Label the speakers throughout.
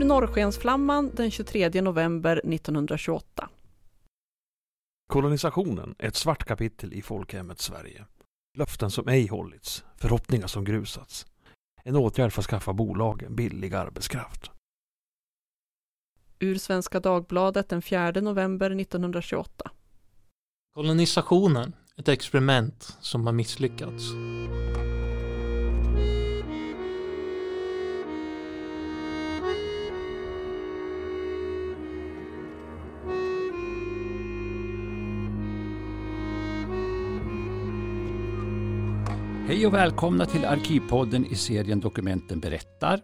Speaker 1: Ur Norrskensflamman den 23 november 1928.
Speaker 2: Kolonisationen är ett svart kapitel i folkhemmet Sverige. Löften som ej hållits, förhoppningar som grusats. En åtgärd för att skaffa bolagen billig arbetskraft.
Speaker 1: Ur Svenska Dagbladet den 4 november 1928.
Speaker 3: Kolonisationen, ett experiment som har misslyckats.
Speaker 4: Hej och välkomna till Arkivpodden i serien Dokumenten berättar.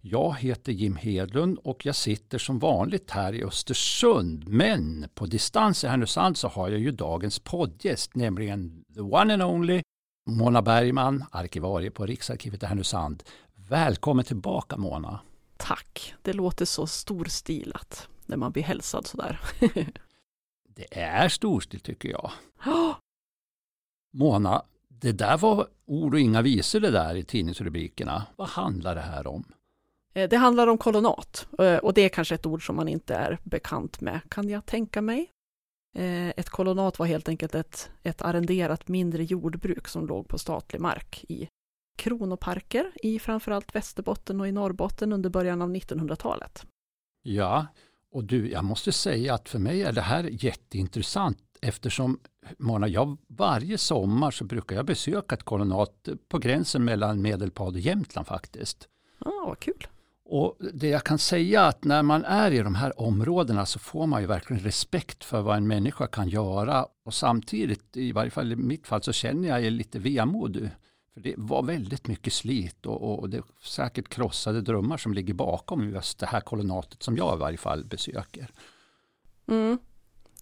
Speaker 4: Jag heter Jim Hedlund och jag sitter som vanligt här i Östersund. Men på distans i Härnösand så har jag ju dagens poddgäst, nämligen the one and only Mona Bergman, arkivarie på Riksarkivet i Härnösand. Välkommen tillbaka Mona!
Speaker 1: Tack, det låter så storstilat när man blir hälsad sådär.
Speaker 4: det är storstilt tycker jag. Mona, det där var ord och inga visor det där i tidningsrubrikerna. Vad handlar det här om?
Speaker 1: Eh, det handlar om kolonat eh, och det är kanske ett ord som man inte är bekant med, kan jag tänka mig. Eh, ett kolonat var helt enkelt ett, ett arrenderat mindre jordbruk som låg på statlig mark i kronoparker i framförallt Västerbotten och i Norrbotten under början av 1900-talet.
Speaker 4: Ja, och du, jag måste säga att för mig är det här jätteintressant eftersom Mona, jag, varje sommar så brukar jag besöka ett kolonat på gränsen mellan Medelpad och Jämtland faktiskt.
Speaker 1: Ja, ah, vad kul.
Speaker 4: Och det jag kan säga att när man är i de här områdena så får man ju verkligen respekt för vad en människa kan göra och samtidigt, i varje fall i mitt fall, så känner jag lite vemod. För det var väldigt mycket slit och, och det är säkert krossade drömmar som ligger bakom just det här kolonatet som jag i varje fall besöker.
Speaker 1: Mm.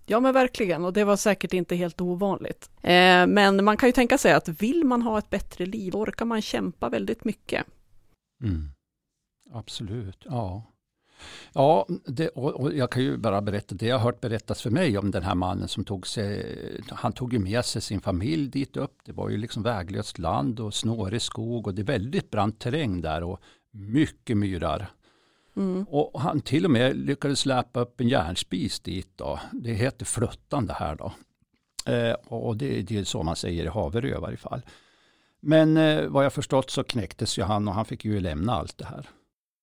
Speaker 1: Ja men verkligen, och det var säkert inte helt ovanligt. Eh, men man kan ju tänka sig att vill man ha ett bättre liv, orkar man kämpa väldigt mycket.
Speaker 4: Mm. Absolut, ja. Ja, det, och, och, jag kan ju bara berätta det jag har hört berättas för mig om den här mannen som tog sig, han tog ju med sig sin familj dit upp. Det var ju liksom väglöst land och snårig skog och det är väldigt brant terräng där och mycket myrar. Mm. Och han till och med lyckades släpa upp en järnspis dit. Då. Det heter flöttan det här. Då. Eh, och det, det, är så man säger i Haverö i varje fall. Men eh, vad jag förstått så knäcktes ju han och han fick ju lämna allt det här.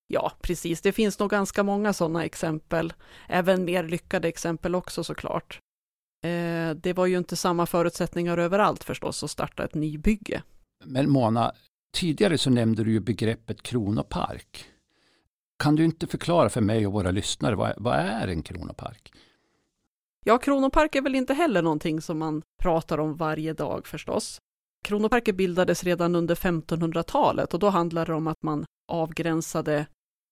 Speaker 1: Ja, precis. Det finns nog ganska många sådana exempel. Även mer lyckade exempel också såklart. Eh, det var ju inte samma förutsättningar överallt förstås att starta ett nybygge.
Speaker 4: Men Mona, tidigare så nämnde du ju begreppet kronopark. Kan du inte förklara för mig och våra lyssnare, vad, vad är en kronopark?
Speaker 1: Ja, kronopark är väl inte heller någonting som man pratar om varje dag förstås. Kronoparker bildades redan under 1500-talet och då handlade det om att man avgränsade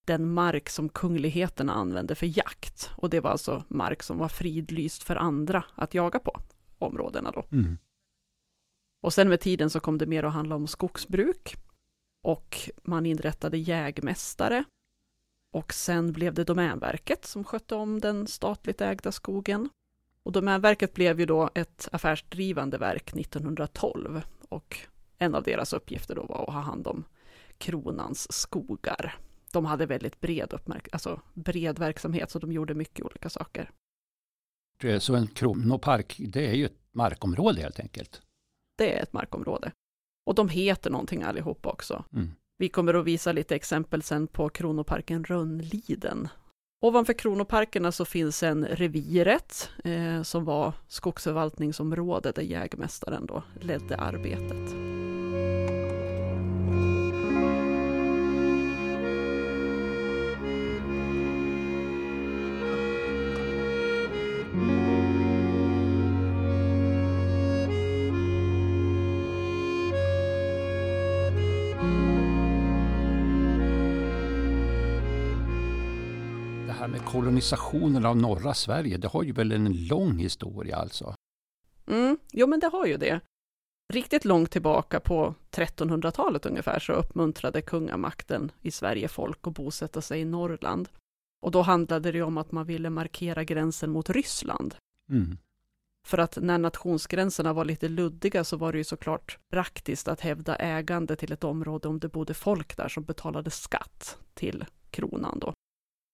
Speaker 1: den mark som kungligheterna använde för jakt. Och det var alltså mark som var fridlyst för andra att jaga på, områdena då. Mm. Och sen med tiden så kom det mer att handla om skogsbruk. Och man inrättade jägmästare och sen blev det Domänverket som skötte om den statligt ägda skogen. Och Domänverket blev ju då ett affärsdrivande verk 1912 och en av deras uppgifter då var att ha hand om kronans skogar. De hade väldigt bred, uppmärk alltså bred verksamhet så de gjorde mycket olika saker.
Speaker 4: Så en kronopark, det är ju ett markområde helt enkelt?
Speaker 1: Det är ett markområde. Och de heter någonting allihop också. Mm. Vi kommer att visa lite exempel sen på kronoparken Rönnliden. Ovanför kronoparkerna så finns en reviret eh, som var skogsförvaltningsområde där jägmästaren då ledde arbetet.
Speaker 4: Kolonisationen av norra Sverige, det har ju väl en lång historia alltså?
Speaker 1: Mm, jo, men det har ju det. Riktigt långt tillbaka på 1300-talet ungefär så uppmuntrade kungamakten i Sverige folk att bosätta sig i Norrland. Och då handlade det om att man ville markera gränsen mot Ryssland. Mm. För att när nationsgränserna var lite luddiga så var det ju såklart praktiskt att hävda ägande till ett område om det bodde folk där som betalade skatt till kronan då.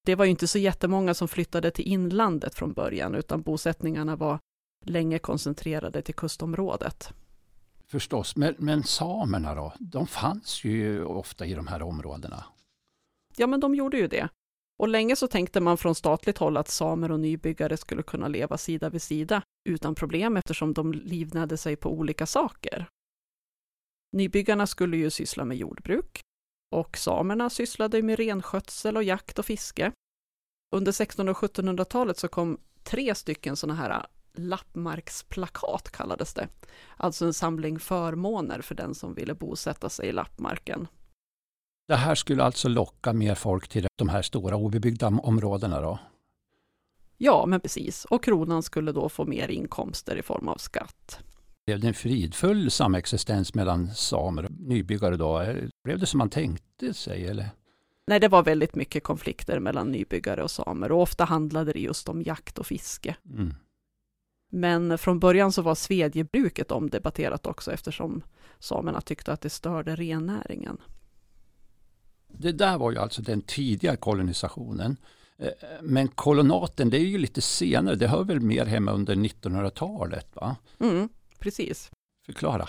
Speaker 1: Det var ju inte så jättemånga som flyttade till inlandet från början, utan bosättningarna var länge koncentrerade till kustområdet.
Speaker 4: Förstås, men, men samerna då? De fanns ju ofta i de här områdena.
Speaker 1: Ja, men de gjorde ju det. Och länge så tänkte man från statligt håll att samer och nybyggare skulle kunna leva sida vid sida utan problem eftersom de livnärde sig på olika saker. Nybyggarna skulle ju syssla med jordbruk och samerna sysslade med renskötsel och jakt och fiske. Under 1600 och 1700-talet så kom tre stycken sådana här lappmarksplakat kallades det, alltså en samling förmåner för den som ville bosätta sig i lappmarken.
Speaker 4: Det här skulle alltså locka mer folk till de här stora obebyggda områdena då?
Speaker 1: Ja, men precis. Och kronan skulle då få mer inkomster i form av skatt.
Speaker 4: Blev det en fridfull samexistens mellan samer och nybyggare då? Blev det som man tänkte sig eller?
Speaker 1: Nej, det var väldigt mycket konflikter mellan nybyggare och samer och ofta handlade det just om jakt och fiske. Mm. Men från början så var svedjebruket omdebatterat också eftersom samerna tyckte att det störde rennäringen.
Speaker 4: Det där var ju alltså den tidiga kolonisationen. Eh, men kolonaten, det är ju lite senare, det hör väl mer hemma under 1900-talet? va?
Speaker 1: Mm, precis.
Speaker 4: Förklara.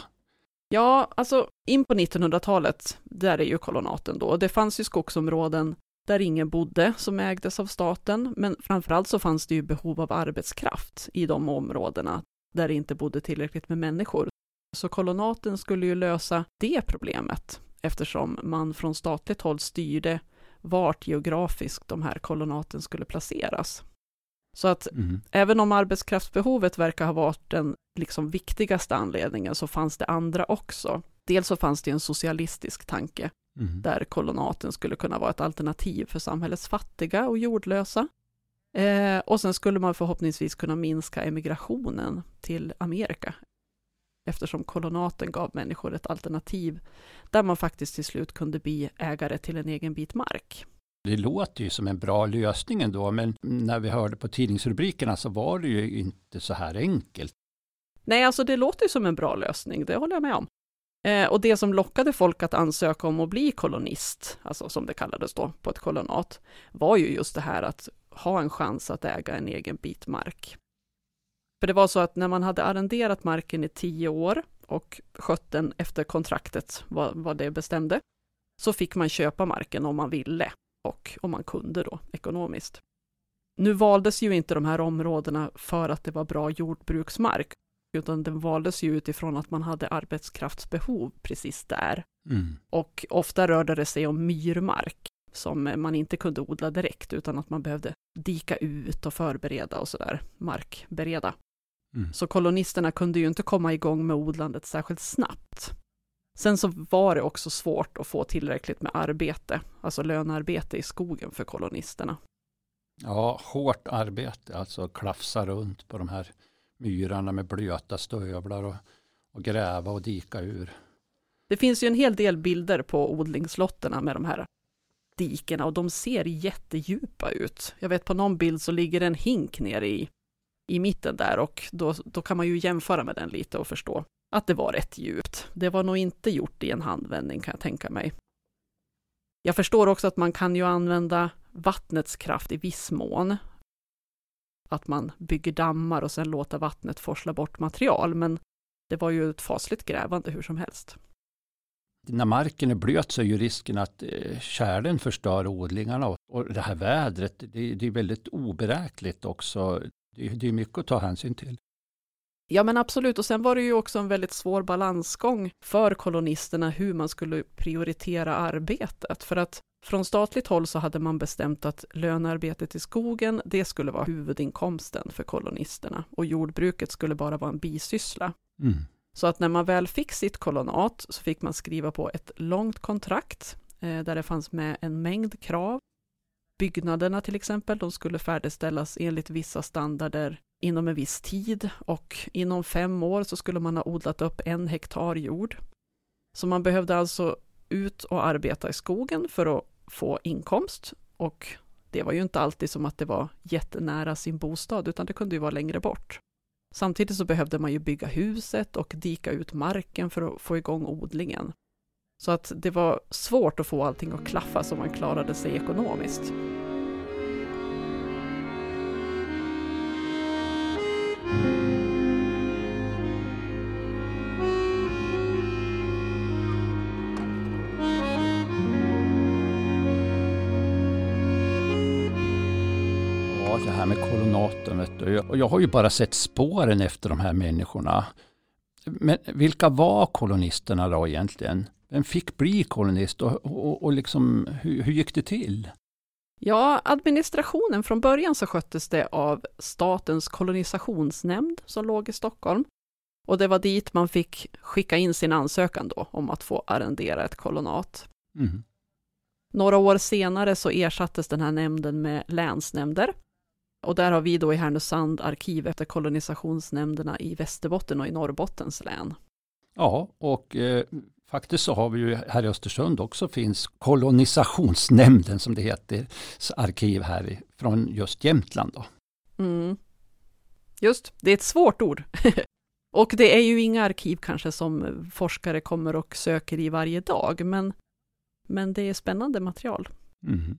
Speaker 1: Ja, alltså in på 1900-talet, där är ju kolonaten då. Det fanns ju skogsområden där ingen bodde som ägdes av staten, men framförallt så fanns det ju behov av arbetskraft i de områdena där det inte bodde tillräckligt med människor. Så kolonaten skulle ju lösa det problemet eftersom man från statligt håll styrde vart geografiskt de här kolonaten skulle placeras. Så att mm. även om arbetskraftsbehovet verkar ha varit den liksom viktigaste anledningen så fanns det andra också. Dels så fanns det en socialistisk tanke mm. där kolonaten skulle kunna vara ett alternativ för samhällets fattiga och jordlösa. Eh, och sen skulle man förhoppningsvis kunna minska emigrationen till Amerika eftersom kolonaten gav människor ett alternativ där man faktiskt till slut kunde bli ägare till en egen bit mark.
Speaker 4: Det låter ju som en bra lösning ändå, men när vi hörde på tidningsrubrikerna så var det ju inte så här enkelt.
Speaker 1: Nej, alltså det låter ju som en bra lösning, det håller jag med om. Eh, och det som lockade folk att ansöka om att bli kolonist, alltså som det kallades då, på ett kolonat, var ju just det här att ha en chans att äga en egen bit mark. För det var så att när man hade arrenderat marken i tio år och skött den efter kontraktet, vad, vad det bestämde, så fick man köpa marken om man ville och om man kunde då ekonomiskt. Nu valdes ju inte de här områdena för att det var bra jordbruksmark, utan den valdes ju utifrån att man hade arbetskraftsbehov precis där. Mm. Och ofta rörde det sig om myrmark som man inte kunde odla direkt, utan att man behövde dika ut och förbereda och sådär, markbereda. Mm. Så kolonisterna kunde ju inte komma igång med odlandet särskilt snabbt. Sen så var det också svårt att få tillräckligt med arbete, alltså lönearbete i skogen för kolonisterna.
Speaker 4: Ja, hårt arbete, alltså klafsa runt på de här myrarna med blöta stövlar och, och gräva och dika ur.
Speaker 1: Det finns ju en hel del bilder på odlingslotterna med de här dikena och de ser jättedjupa ut. Jag vet på någon bild så ligger en hink nere i i mitten där och då, då kan man ju jämföra med den lite och förstå att det var rätt djupt. Det var nog inte gjort i en handvändning kan jag tänka mig. Jag förstår också att man kan ju använda vattnets kraft i viss mån. Att man bygger dammar och sen låter vattnet forsla bort material, men det var ju ett fasligt grävande hur som helst.
Speaker 4: När marken är blöt så är ju risken att eh, kärlen förstör odlingarna och det här vädret, det är väldigt oberäkligt också. Det är mycket att ta hänsyn till.
Speaker 1: Ja men absolut, och sen var det ju också en väldigt svår balansgång för kolonisterna hur man skulle prioritera arbetet. För att från statligt håll så hade man bestämt att lönearbetet i skogen, det skulle vara huvudinkomsten för kolonisterna och jordbruket skulle bara vara en bisyssla. Mm. Så att när man väl fick sitt kolonat så fick man skriva på ett långt kontrakt eh, där det fanns med en mängd krav byggnaderna till exempel, de skulle färdigställas enligt vissa standarder inom en viss tid och inom fem år så skulle man ha odlat upp en hektar jord. Så man behövde alltså ut och arbeta i skogen för att få inkomst och det var ju inte alltid som att det var jättenära sin bostad utan det kunde ju vara längre bort. Samtidigt så behövde man ju bygga huset och dika ut marken för att få igång odlingen. Så att det var svårt att få allting att klaffa så man klarade sig ekonomiskt.
Speaker 4: Det här med kolonaten. Vet du. Och jag har ju bara sett spåren efter de här människorna. Men vilka var kolonisterna då egentligen? Vem fick bli kolonist och, och, och liksom, hur, hur gick det till?
Speaker 1: Ja, administrationen från början så sköttes det av Statens kolonisationsnämnd som låg i Stockholm. Och det var dit man fick skicka in sin ansökan då om att få arrendera ett kolonat.
Speaker 4: Mm.
Speaker 1: Några år senare så ersattes den här nämnden med länsnämnder. Och där har vi då i Härnösand arkiv efter kolonisationsnämnderna i Västerbotten och i Norrbottens län.
Speaker 4: Ja, och eh, faktiskt så har vi ju här i Östersund också finns kolonisationsnämnden som det heter, arkiv här från just Jämtland. Då.
Speaker 1: Mm. Just, det är ett svårt ord. och det är ju inga arkiv kanske som forskare kommer och söker i varje dag, men, men det är spännande material.
Speaker 4: Mm.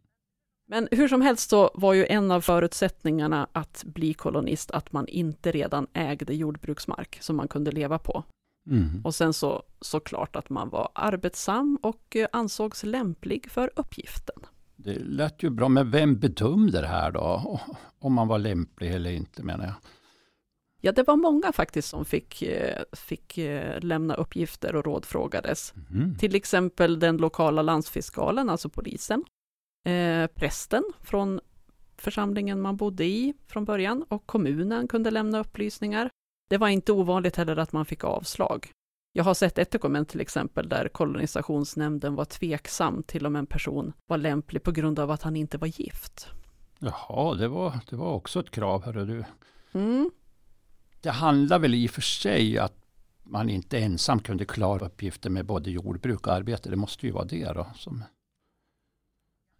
Speaker 1: Men hur som helst så var ju en av förutsättningarna att bli kolonist att man inte redan ägde jordbruksmark som man kunde leva på.
Speaker 4: Mm.
Speaker 1: Och sen så såklart att man var arbetsam och eh, ansågs lämplig för uppgiften.
Speaker 4: Det lät ju bra, men vem bedömde det här då? Om man var lämplig eller inte menar jag.
Speaker 1: Ja, det var många faktiskt som fick, eh, fick eh, lämna uppgifter och rådfrågades.
Speaker 4: Mm.
Speaker 1: Till exempel den lokala landsfiskalen, alltså polisen, eh, prästen från församlingen man bodde i från början och kommunen kunde lämna upplysningar. Det var inte ovanligt heller att man fick avslag. Jag har sett ett dokument till exempel där kolonisationsnämnden var tveksam till om en person var lämplig på grund av att han inte var gift.
Speaker 4: Jaha, det var, det var också ett krav, hörru du.
Speaker 1: Mm.
Speaker 4: Det handlar väl i och för sig att man inte ensam kunde klara uppgifter med både jordbruk och arbete. Det måste ju vara det då. Som...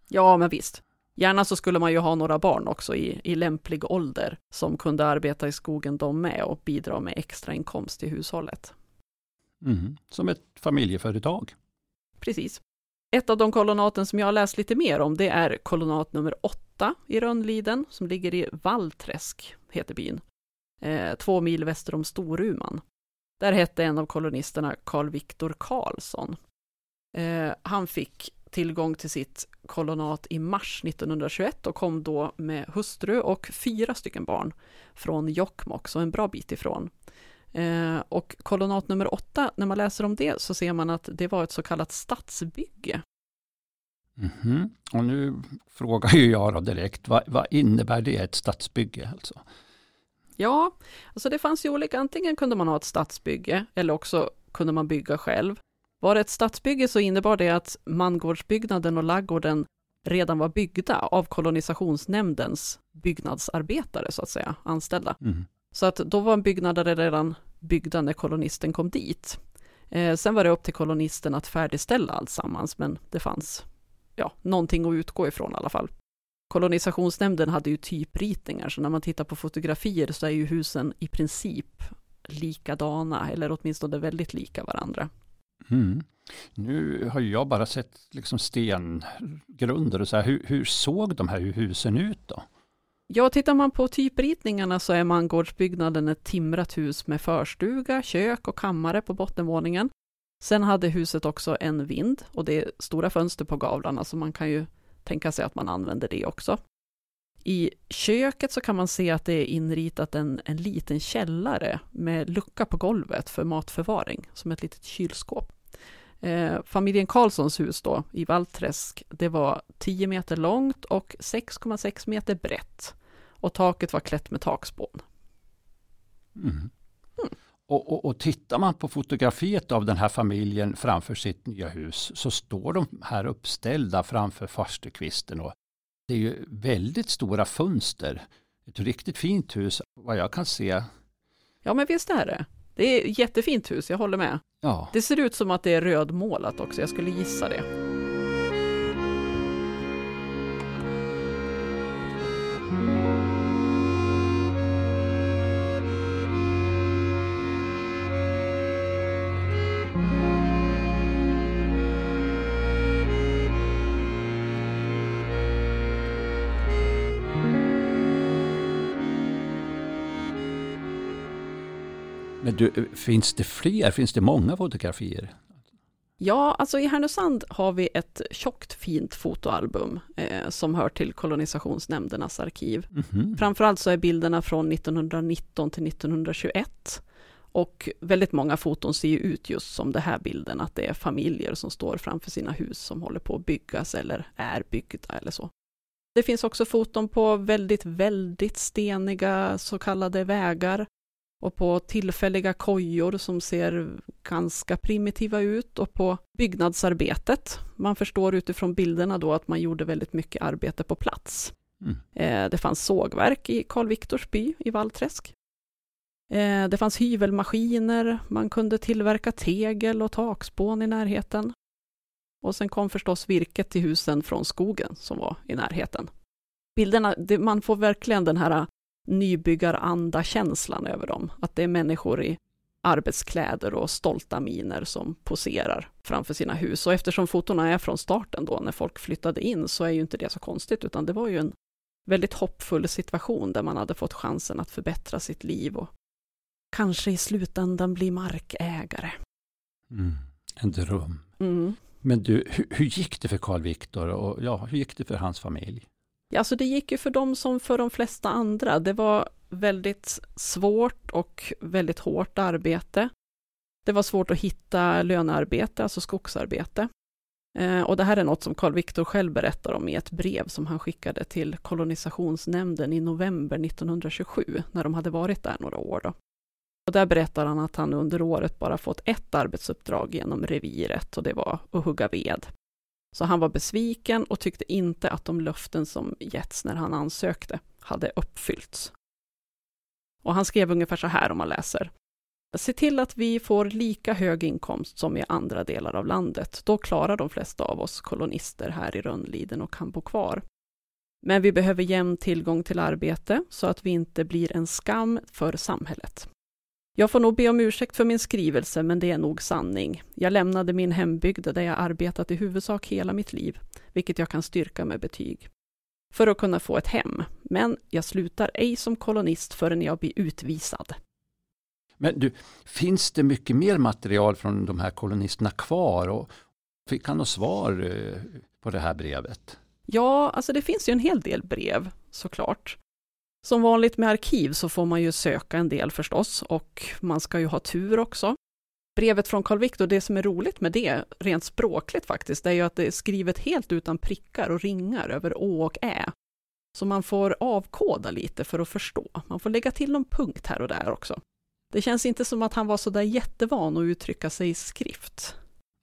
Speaker 1: Ja, men visst. Gärna så skulle man ju ha några barn också i, i lämplig ålder som kunde arbeta i skogen de med och bidra med extra inkomst till hushållet.
Speaker 4: Mm. Som ett familjeföretag.
Speaker 1: Precis. Ett av de kolonaten som jag har läst lite mer om, det är kolonat nummer åtta i Rönnliden, som ligger i Vallträsk, heter byn. Eh, två mil väster om Storuman. Där hette en av kolonisterna Carl Viktor Karlsson. Eh, han fick tillgång till sitt kolonat i mars 1921 och kom då med hustru och fyra stycken barn från Jokkmokk, så en bra bit ifrån. Eh, och kolonat nummer åtta, när man läser om det så ser man att det var ett så kallat stadsbygge.
Speaker 4: Mm-hmm. Och nu frågar ju jag då direkt, vad, vad innebär det, ett stadsbygge alltså?
Speaker 1: Ja, alltså det fanns ju olika, antingen kunde man ha ett stadsbygge eller också kunde man bygga själv. Var det ett stadsbygge så innebar det att mangårdsbyggnaden och laggården redan var byggda av kolonisationsnämndens byggnadsarbetare, så att säga, anställda.
Speaker 4: Mm.
Speaker 1: Så att då var byggnader redan byggda när kolonisten kom dit. Eh, sen var det upp till kolonisten att färdigställa allt sammans, men det fanns ja, någonting att utgå ifrån i alla fall. Kolonisationsnämnden hade ju typritningar, så när man tittar på fotografier så är ju husen i princip likadana, eller åtminstone väldigt lika varandra.
Speaker 4: Mm. Nu har jag bara sett liksom stengrunder och så här. Hur, hur såg de här husen ut då?
Speaker 1: Ja, tittar man på typritningarna så är mangårdsbyggnaden ett timrat hus med förstuga, kök och kammare på bottenvåningen. Sen hade huset också en vind och det är stora fönster på gavlarna så man kan ju tänka sig att man använder det också. I köket så kan man se att det är inritat en, en liten källare med lucka på golvet för matförvaring, som ett litet kylskåp. Eh, familjen Karlssons hus då i Valträsk, det var 10 meter långt och 6,6 meter brett. Och taket var klätt med takspån.
Speaker 4: Mm.
Speaker 1: Mm.
Speaker 4: Och, och, och tittar man på fotografiet av den här familjen framför sitt nya hus så står de här uppställda framför farstukvisten. Och det är ju väldigt stora fönster. Ett riktigt fint hus vad jag kan se.
Speaker 1: Ja, men visst är det. Det är ett jättefint hus, jag håller med.
Speaker 4: Ja,
Speaker 1: Det ser ut som att det är rödmålat också, jag skulle gissa det.
Speaker 4: Du, finns det fler? Finns det många fotografier?
Speaker 1: Ja, alltså i Härnösand har vi ett tjockt fint fotoalbum eh, som hör till kolonisationsnämndernas arkiv.
Speaker 4: Mhm.
Speaker 1: Framförallt så är bilderna från 1919 till 1921. Och väldigt många foton ser ju ut just som det här bilden, att det är familjer som står framför sina hus som håller på att byggas eller är byggda eller så. Det finns också foton på väldigt, väldigt steniga så kallade vägar och på tillfälliga kojor som ser ganska primitiva ut och på byggnadsarbetet. Man förstår utifrån bilderna då att man gjorde väldigt mycket arbete på plats.
Speaker 4: Mm.
Speaker 1: Eh, Det fanns sågverk i Karl Viktors by i Vallträsk. Eh, Det fanns hyvelmaskiner, man kunde tillverka tegel och takspån i närheten. Och sen kom förstås virket till husen från skogen som var i närheten. Bilderna, man får verkligen den här nybyggaranda-känslan över dem. Att det är människor i arbetskläder och stolta miner som poserar framför sina hus. Och eftersom fotona är från starten då, när folk flyttade in, så är ju inte det så konstigt, utan det var ju en väldigt hoppfull situation där man hade fått chansen att förbättra sitt liv och kanske i slutändan bli markägare.
Speaker 4: Mm. En dröm.
Speaker 1: Mm.
Speaker 4: Men du, hur, hur gick det för Carl Viktor och ja, hur gick det för hans familj?
Speaker 1: Ja, alltså det gick ju för dem som för de flesta andra. Det var väldigt svårt och väldigt hårt arbete. Det var svårt att hitta lönearbete, alltså skogsarbete. Eh, och det här är något som Carl Viktor själv berättar om i ett brev som han skickade till kolonisationsnämnden i november 1927, när de hade varit där några år. Då. Och där berättar han att han under året bara fått ett arbetsuppdrag genom reviret och det var att hugga ved. Så han var besviken och tyckte inte att de löften som getts när han ansökte hade uppfyllts. Och han skrev ungefär så här om man läser. Se till att vi får lika hög inkomst som i andra delar av landet. Då klarar de flesta av oss kolonister här i Rönnliden och kan bo kvar. Men vi behöver jämn tillgång till arbete så att vi inte blir en skam för samhället. Jag får nog be om ursäkt för min skrivelse, men det är nog sanning. Jag lämnade min hembygd där jag arbetat i huvudsak hela mitt liv, vilket jag kan styrka med betyg, för att kunna få ett hem. Men jag slutar ej som kolonist förrän jag blir utvisad.
Speaker 4: Men du, finns det mycket mer material från de här kolonisterna kvar? Och fick han något svar eh, på det här brevet?
Speaker 1: Ja, alltså det finns ju en hel del brev, såklart. Som vanligt med arkiv så får man ju söka en del förstås, och man ska ju ha tur också. Brevet från Carl Victor, det som är roligt med det, rent språkligt faktiskt, det är ju att det är skrivet helt utan prickar och ringar över å och ä. Så man får avkoda lite för att förstå. Man får lägga till någon punkt här och där också. Det känns inte som att han var så där jättevan att uttrycka sig i skrift.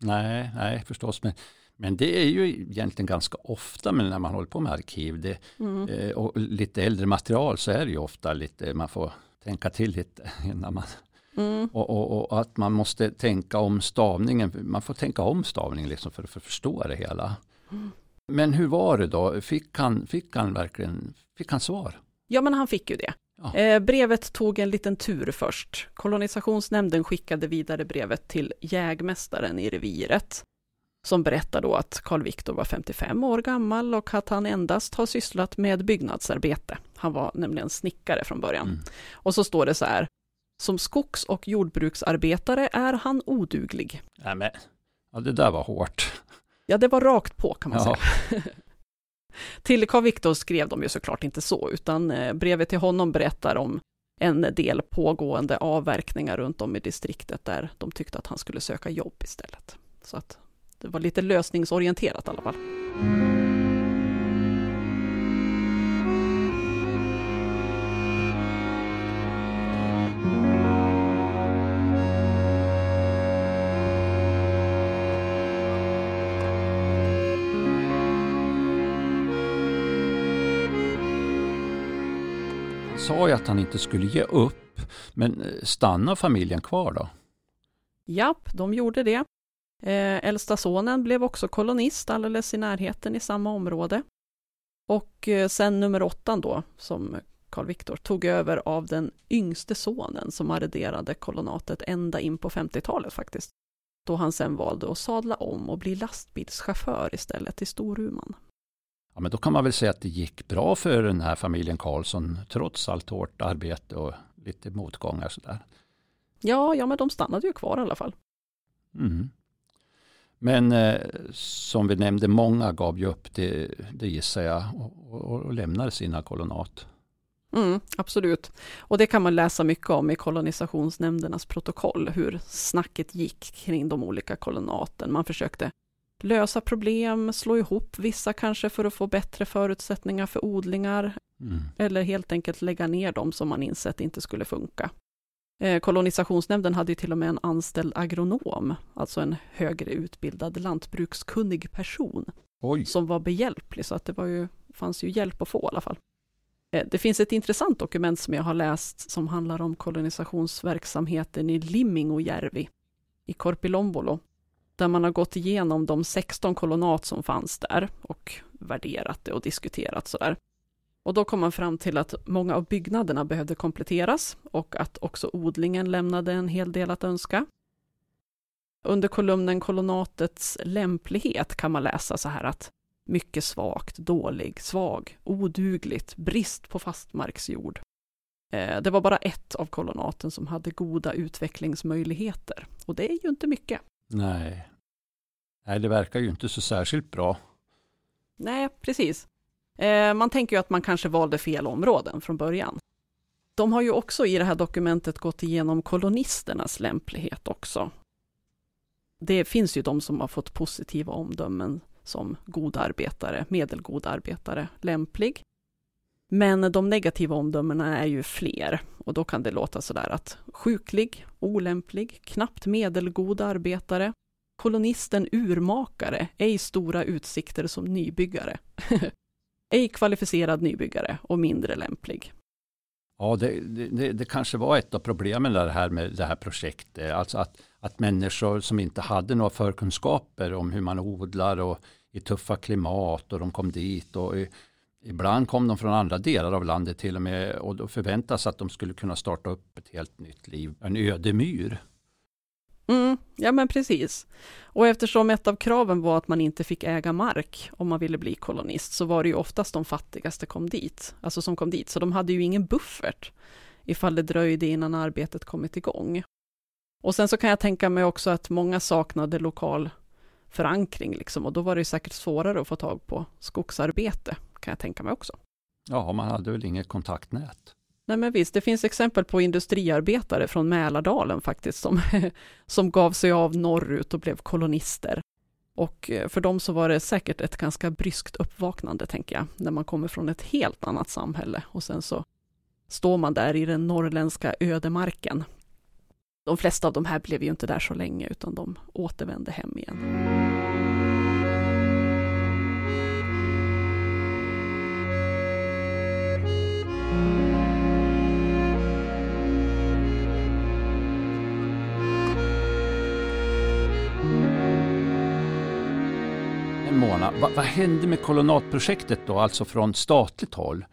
Speaker 4: Nej, nej förstås. Men, men det är ju egentligen ganska ofta men när man håller på med arkiv det,
Speaker 1: Mm.
Speaker 4: eh, och lite äldre material så är det ju ofta lite, man får tänka till lite innan man
Speaker 1: Mm.
Speaker 4: och, och, och att man måste tänka om stavningen. Man får tänka om stavningen liksom för, för att förstå det hela.
Speaker 1: Mm.
Speaker 4: Men hur var det då? Fick han, fick han verkligen fick han svar?
Speaker 1: Ja, men han fick ju det.
Speaker 4: Ja.
Speaker 1: Eh, brevet tog en liten tur först. Kolonisationsnämnden skickade vidare brevet till jägmästaren i reviret, som berättar då att Carl Victor var 55 år gammal och att han endast har sysslat med byggnadsarbete. Han var nämligen snickare från början.
Speaker 4: Mm.
Speaker 1: Och så står det så här, som skogs och jordbruksarbetare är han oduglig.
Speaker 4: Nej, men, ja, det där var hårt.
Speaker 1: Ja, det var rakt på kan man
Speaker 4: Ja.
Speaker 1: säga. Till Carl Victor skrev de ju såklart inte så, utan eh, brevet till honom berättar om en del pågående avverkningar runt om i distriktet där de tyckte att han skulle söka jobb istället. Så att det var lite lösningsorienterat i alla fall.
Speaker 4: Sa ju att han inte skulle ge upp. Men eh, stannar familjen kvar då?
Speaker 1: Japp, de gjorde det. Eh, äldsta sonen blev också kolonist alldeles i närheten i samma område. Och eh, sen nummer åttan då, som Carl Victor tog över av den yngste sonen som arrenderade kolonatet ända in på 50-talet faktiskt. Då han sen valde att sadla om och bli lastbilschaufför istället i Storuman.
Speaker 4: Ja, men då kan man väl säga att det gick bra för den här familjen Karlsson trots allt hårt arbete och lite motgångar sådär.
Speaker 1: Ja, ja, men de stannade ju kvar i alla fall.
Speaker 4: Mm. Men eh, som vi nämnde, många gav ju upp, det, det gissar jag, och, och, och lämnade sina kolonat.
Speaker 1: Mm, absolut. Och det kan man läsa mycket om i kolonisationsnämndernas protokoll, hur snacket gick kring de olika kolonaten. Man försökte lösa problem, slå ihop vissa kanske för att få bättre förutsättningar för odlingar,
Speaker 4: Mm.
Speaker 1: eller helt enkelt lägga ner dem som man insett inte skulle funka. Eh, kolonisationsnämnden hade ju till och med en anställd agronom, alltså en högre utbildad lantbrukskunnig person,
Speaker 4: Oj,
Speaker 1: som var behjälplig, så att det var ju, fanns ju hjälp att få i alla fall. Eh, Det finns ett intressant dokument som jag har läst som handlar om kolonisationsverksamheten i Limingojärvi i Korpilombolo, där man har gått igenom de 16 kolonat som fanns där och värderat det och diskuterat sådär. Och då kom man fram till att många av byggnaderna behövde kompletteras och att också odlingen lämnade en hel del att önska. Under kolumnen kolonatets lämplighet kan man läsa så här att mycket svagt, dålig, svag, odugligt, brist på fastmarksjord. Eh, Det var bara ett av kolonaten som hade goda utvecklingsmöjligheter. Och det är ju inte mycket.
Speaker 4: nej. Nej, det verkar ju inte så särskilt bra.
Speaker 1: Nej, precis. Eh, Man tänker ju att man kanske valde fel områden från början. De har ju också i det här dokumentet gått igenom kolonisternas lämplighet också. Det finns ju de som har fått positiva omdömen som god arbetare, medelgod arbetare, lämplig. Men de negativa omdömena är ju fler och då kan det låta sådär att sjuklig, olämplig, knappt medelgod arbetare, kolonisten urmakare, ej stora utsikter som nybyggare. ej kvalificerad nybyggare och mindre lämplig.
Speaker 4: Ja, det, det, det kanske var ett av problemen där här med det här projektet. Alltså att, att människor som inte hade några förkunskaper om hur man odlar och i tuffa klimat och de kom dit och i, ibland kom de från andra delar av landet till och med och då förväntas att de skulle kunna starta upp ett helt nytt liv, en öde myr.
Speaker 1: Mm, ja men precis. Och eftersom ett av kraven var att man inte fick äga mark om man ville bli kolonist, så var det ju oftast de fattigaste kom dit, alltså som kom dit, så de hade ju ingen buffert ifall det dröjde innan arbetet kommit igång. Och sen så kan jag tänka mig också att många saknade lokal förankring liksom, och då var det ju säkert svårare att få tag på skogsarbete, kan jag tänka mig också.
Speaker 4: Ja, man hade väl inget kontaktnät.
Speaker 1: Nej men visst, det finns exempel på industriarbetare från Mälardalen faktiskt som, som gav sig av norrut och blev kolonister. Och eh, för dem så var det säkert ett ganska bryskt uppvaknande, tänker jag, när man kommer från ett helt annat samhälle och sen så står man där i den norrländska ödemarken. De flesta av de här blev ju inte där så länge, utan de återvände hem igen.
Speaker 4: Mm. Månad. vad, vad hände med kolonatprojektet då, alltså från statligt håll?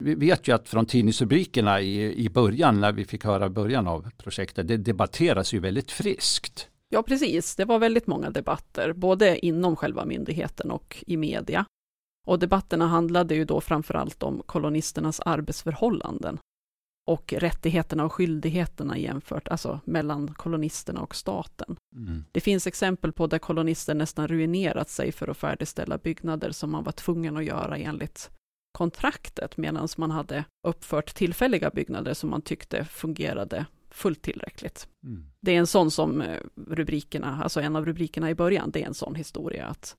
Speaker 4: Vi vet ju att från tidningsrubrikerna i, i början, när vi fick höra början av projektet, det debatteras ju väldigt friskt.
Speaker 1: Ja, precis. Det var väldigt många debatter, både inom själva myndigheten och i media. Och debatterna handlade ju då framför allt om kolonisternas arbetsförhållanden och rättigheterna och skyldigheterna jämfört, alltså mellan kolonisterna och staten.
Speaker 4: Mm.
Speaker 1: Det finns exempel på där kolonister nästan ruinerat sig för att färdigställa byggnader som man var tvungen att göra enligt kontraktet, medan man hade uppfört tillfälliga byggnader som man tyckte fungerade fullt tillräckligt.
Speaker 4: Mm.
Speaker 1: Det är en sån som eh, rubrikerna, alltså en av rubrikerna i början, det är en sån historia att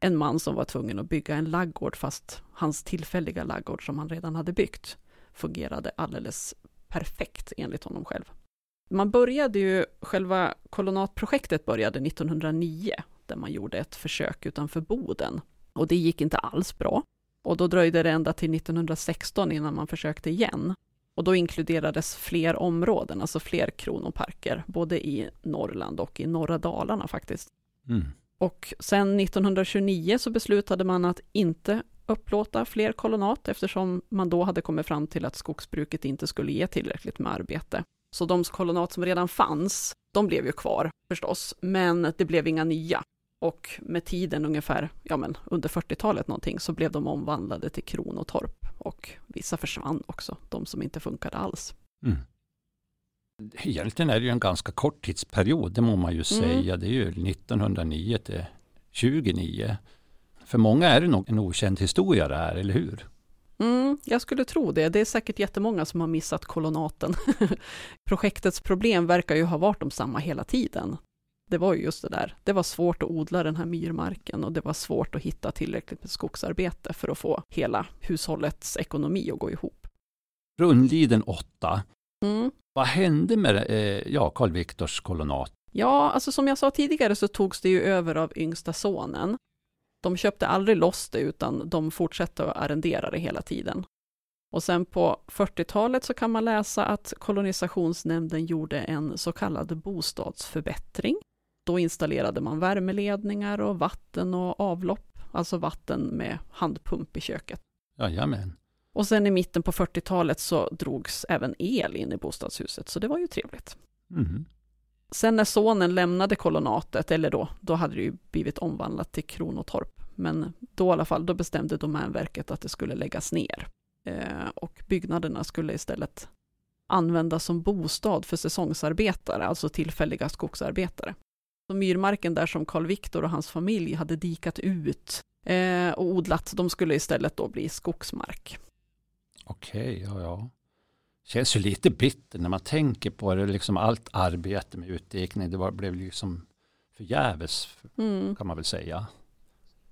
Speaker 1: en man som var tvungen att bygga en laggård fast hans tillfälliga laggård som han redan hade byggt fungerade alldeles perfekt enligt honom själv. Man började ju, själva kolonatprojektet började 1909 där man gjorde ett försök utanför Boden och det gick inte alls bra. Och då dröjde det ända till 1916 innan man försökte igen. Och då inkluderades fler områden, alltså fler kronoparker, både i Norrland och i norra Dalarna faktiskt.
Speaker 4: Mm.
Speaker 1: Och sen 1929 så beslutade man att inte upplåta fler kolonat eftersom man då hade kommit fram till att skogsbruket inte skulle ge tillräckligt med arbete. Så de kolonat som redan fanns, de blev ju kvar förstås, men det blev inga nya. Och med tiden ungefär, ja men under 40-talet någonting, så blev de omvandlade till kronotorp och vissa försvann också, de som inte funkade alls.
Speaker 4: Mm. Egentligen är det ju en ganska kort tidsperiod, det må man ju säga. Det är ju 1909 till 29. För många är det nog en okänd historia det här, eller hur?
Speaker 1: Mm, jag skulle tro det. Det är säkert jättemånga som har missat kolonaten. Projektets problem verkar ju ha varit de samma hela tiden. Det var ju just det där, det var svårt att odla den här myrmarken och det var svårt att hitta tillräckligt med skogsarbete för att få hela hushållets ekonomi att gå ihop.
Speaker 4: Rundliden 8.
Speaker 1: Mm.
Speaker 4: Vad hände med eh, ja, Karl Viktors kolonat?
Speaker 1: Ja, alltså som jag sa tidigare så togs det ju över av yngsta sonen. De köpte aldrig loss det utan de fortsatte att arrendera det hela tiden. Och sen på 40-talet så kan man läsa att kolonisationsnämnden gjorde en så kallad bostadsförbättring. Då installerade man värmeledningar och vatten och avlopp, alltså vatten med handpump i köket.
Speaker 4: Jajamän.
Speaker 1: Och sen i mitten på 40-talet så drogs även el in i bostadshuset, så det var ju trevligt.
Speaker 4: Mm.
Speaker 1: Sen när sonen lämnade kolonatet, eller då, då hade det ju blivit omvandlat till kronotorp, men då i alla fall, då bestämde Domänverket att det skulle läggas ner. Eh, och byggnaderna skulle istället användas som bostad för säsongsarbetare, alltså tillfälliga skogsarbetare. Så myrmarken där som Karl Viktor och hans familj hade dikat ut eh, och odlat, de skulle istället då bli skogsmark.
Speaker 4: Okej, ja, ja. Känns ju lite bitter när man tänker på det, liksom allt arbete med utdikning, det var, blev liksom förgäves
Speaker 1: Mm.
Speaker 4: kan man väl säga.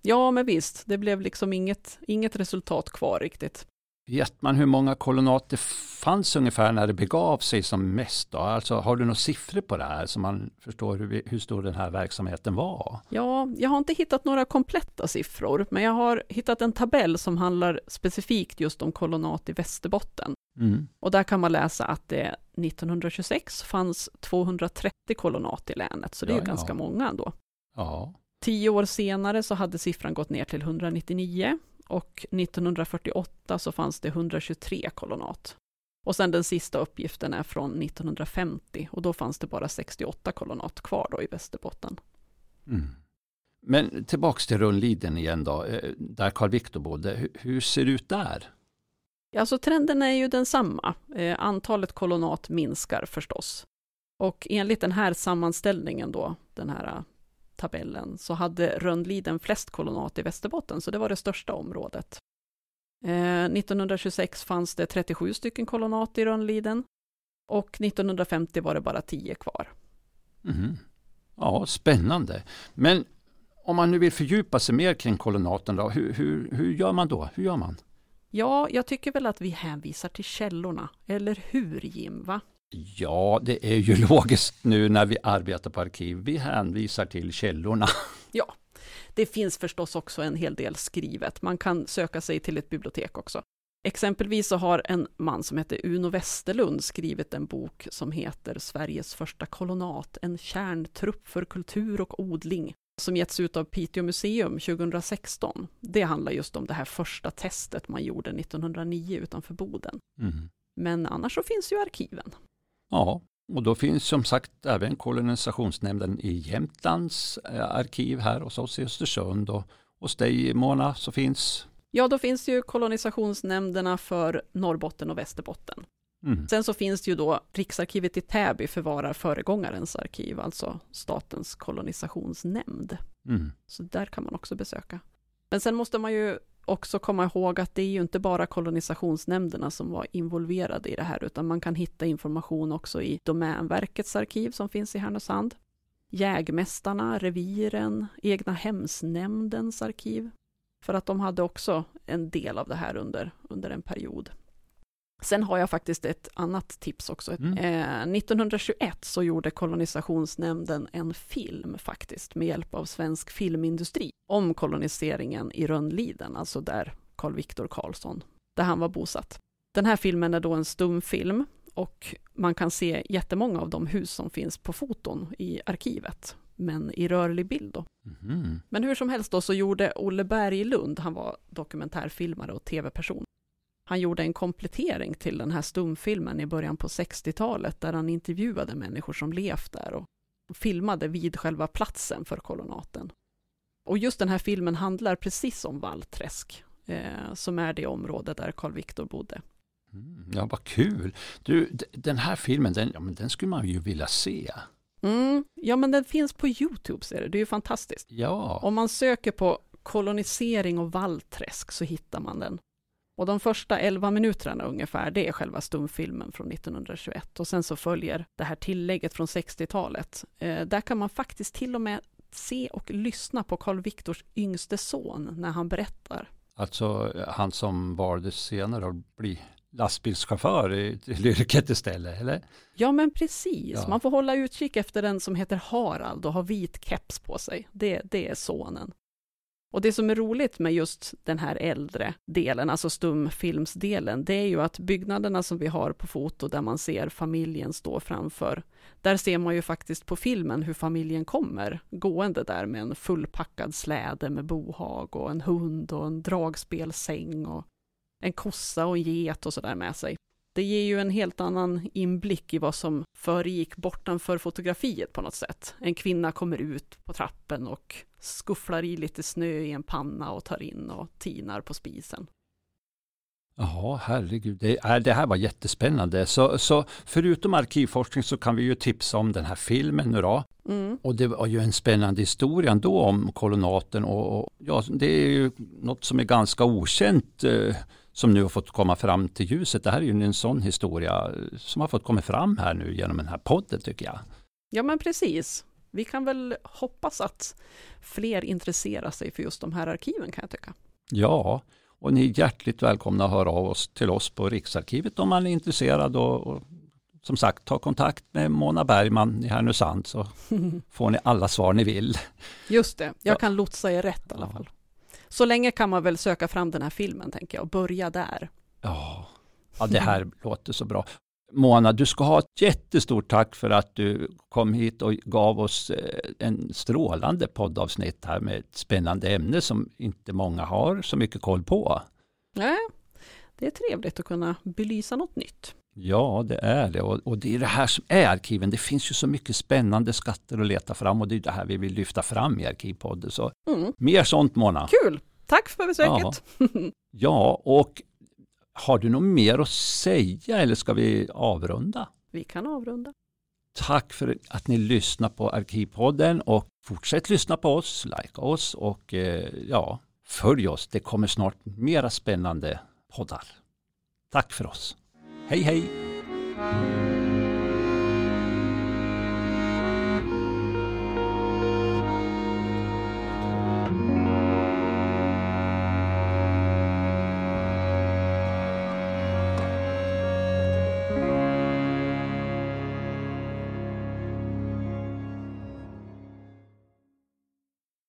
Speaker 1: Ja, men visst, det blev liksom inget, inget resultat kvar riktigt.
Speaker 4: Vet man hur många kolonat det fanns ungefär när det begav sig som mest? Då? Alltså, har du några siffror på det här så man förstår hur, hur stor den här verksamheten var?
Speaker 1: Ja, jag har inte hittat några kompletta siffror, men jag har hittat en tabell som handlar specifikt just om kolonat i Västerbotten.
Speaker 4: Mm.
Speaker 1: Och där kan man läsa att det 1926 fanns 230 kolonat i länet, så det är
Speaker 4: Ja, ja.
Speaker 1: ganska många ändå.
Speaker 4: Ja,
Speaker 1: Tio år senare så hade siffran gått ner till 199 och 1948 så fanns det 123 kolonat. Och sen den sista uppgiften är från 1950 och då fanns det bara 68 kolonat kvar då i Västerbotten.
Speaker 4: mm. Men tillbaks till Rundliden igen då, eh, där Karl Viktor bodde. Hur, ser det ut där?
Speaker 1: Ja, så trenden är ju densamma. Eh, antalet kolonat minskar förstås. Och enligt den här sammanställningen då, den här tabellen, så hade Rönnliden flest kolonat i Västerbotten, så det var det största området. Eh, 1926 fanns det 37 stycken kolonat i Rönnliden och 1950 var det bara 10 kvar.
Speaker 4: Mhm. Ja, spännande. Men om man nu vill fördjupa sig mer kring kolonaten då, hur, hur, hur gör man då? Hur gör man?
Speaker 1: Ja, jag tycker väl att vi hänvisar till källorna, eller hur Jim? Va?
Speaker 4: Ja, det är ju logiskt nu när vi arbetar på arkiv. Vi hänvisar till källorna.
Speaker 1: Det finns förstås också en hel del skrivet. Man kan söka sig till ett bibliotek också. Exempelvis så har en man som heter Uno Westerlund skrivit en bok som heter Sveriges första kolonat, en kärntrupp för kultur och odling, som getts ut av Piteå museum 2016. Det handlar just om det här första testet man gjorde 1909 utanför Boden.
Speaker 4: Mm.
Speaker 1: Men annars så finns ju arkiven.
Speaker 4: Ja, och då finns som sagt även kolonisationsnämnden i Jämtlands eh, arkiv här hos oss i Östersund och hos dig Mona så finns
Speaker 1: Ja, då finns ju kolonisationsnämnderna för Norrbotten och Västerbotten.
Speaker 4: mm.
Speaker 1: Sen så finns det ju då Riksarkivet i Täby förvarar föregångarens arkiv, alltså Statens kolonisationsnämnd.
Speaker 4: Mm.
Speaker 1: Så där kan man också besöka. Men sen måste man ju också komma ihåg att det är ju inte bara kolonisationsnämnderna som var involverade i det här, utan man kan hitta information också i Domänverkets arkiv som finns i Härnösand. Jägmästarna, reviren, egna hemsnämndens arkiv. För att de hade också en del av det här under, under en period. Sen har jag faktiskt ett annat tips också.
Speaker 4: Mm.
Speaker 1: Eh, 1921 så gjorde kolonisationsnämnden en film faktiskt med hjälp av svensk filmindustri om koloniseringen i Rönnliden, alltså där Carl Viktor Karlsson, där han var bosatt. Den här filmen är då en stumfilm och man kan se jättemånga av de hus som finns på foton i arkivet, men i rörlig bild då.
Speaker 4: Mhm.
Speaker 1: Men hur som helst då så gjorde Olle Berglund, han var dokumentärfilmare och tv-person. Han gjorde en komplettering till den här stumfilmen i början på 60-talet där han intervjuade människor som levt där och filmade vid själva platsen för kolonaten. Och just den här filmen handlar precis om Vallträsk, eh, som är det område där Karl Viktor bodde.
Speaker 4: Mm, ja, vad kul. Du, den här filmen, den, ja, men den skulle man ju vilja se.
Speaker 1: Mm, ja, men den finns på YouTube, ser du. Det är ju fantastiskt.
Speaker 4: Ja,
Speaker 1: Om man söker på kolonisering och vallträsk så hittar man den. Och de första 11 minuterna ungefär, det är själva stumfilmen från 1921. Och sen så följer det här tillägget från 60-talet. Eh, där kan man faktiskt till och med se och lyssna på Carl Viktors yngste son när han berättar.
Speaker 4: alltså han som valde senare att bli lastbilschaufför i yrket istället, eller?
Speaker 1: Ja, men precis.
Speaker 4: Ja.
Speaker 1: Man får hålla utkik efter den som heter Harald och har vit keps på sig. Det, det är sonen. Och det som är roligt med just den här äldre delen, alltså stumfilmsdelen, det är ju att byggnaderna som vi har på foto där man ser familjen stå framför, där ser man ju faktiskt på filmen hur familjen kommer gående där med en fullpackad släde med bohag och en hund och en dragspelsäng och en kossa och en get och sådär med sig. Det ger ju en helt annan inblick i vad som föregick bortanför fotografiet på något sätt. En kvinna kommer ut på trappen och skufflar i lite snö i en panna och tar in och tinar på spisen.
Speaker 4: Jaha, herregud. Det, är, det här var jättespännande. Så, så förutom arkivforskning så kan vi ju tipsa om den här filmen nu då.
Speaker 1: Mm.
Speaker 4: Och det var ju en spännande historia ändå om kolonaten och, och ja, det är ju något som är ganska okänt eh, som nu har fått komma fram till ljuset. Det här är ju en sån historia som har fått komma fram här nu genom den här podden tycker jag.
Speaker 1: Ja, men precis. Vi kan väl hoppas att fler intresserar sig för just de här arkiven kan jag tycka.
Speaker 4: Ja, och ni är hjärtligt välkomna att höra av oss till oss på Riksarkivet om man är intresserad och, och som sagt ta kontakt med Mona Bergman i Härnösand så får ni alla svar ni vill.
Speaker 1: Just det, jag
Speaker 4: Ja.
Speaker 1: kan lotsa er rätt i alla fall. Så länge kan man väl söka fram den här filmen tänker jag och börja där.
Speaker 4: Ja, ja det här låter så bra. Mona, du ska ha ett jättestort tack för att du kom hit och gav oss eh, en strålande poddavsnitt här med ett spännande ämne som inte många har så mycket koll på.
Speaker 1: Nej, det är trevligt att kunna belysa något nytt.
Speaker 4: Ja, det är det. Och, och det är det här som är arkiven. Det finns ju så mycket spännande skatter att leta fram och det är det här vi vill lyfta fram i Arkivpodden. Så
Speaker 1: Mm.
Speaker 4: mer sånt Mona.
Speaker 1: Kul! Tack för besöket!
Speaker 4: Ja, och har du något mer att säga eller ska vi avrunda?
Speaker 1: Vi kan avrunda.
Speaker 4: Tack för att ni lyssnar på Arkivpodden och fortsätt lyssna på oss, like oss och eh, ja, följ oss. Det kommer snart mera spännande poddar. Tack för oss. Hej hej!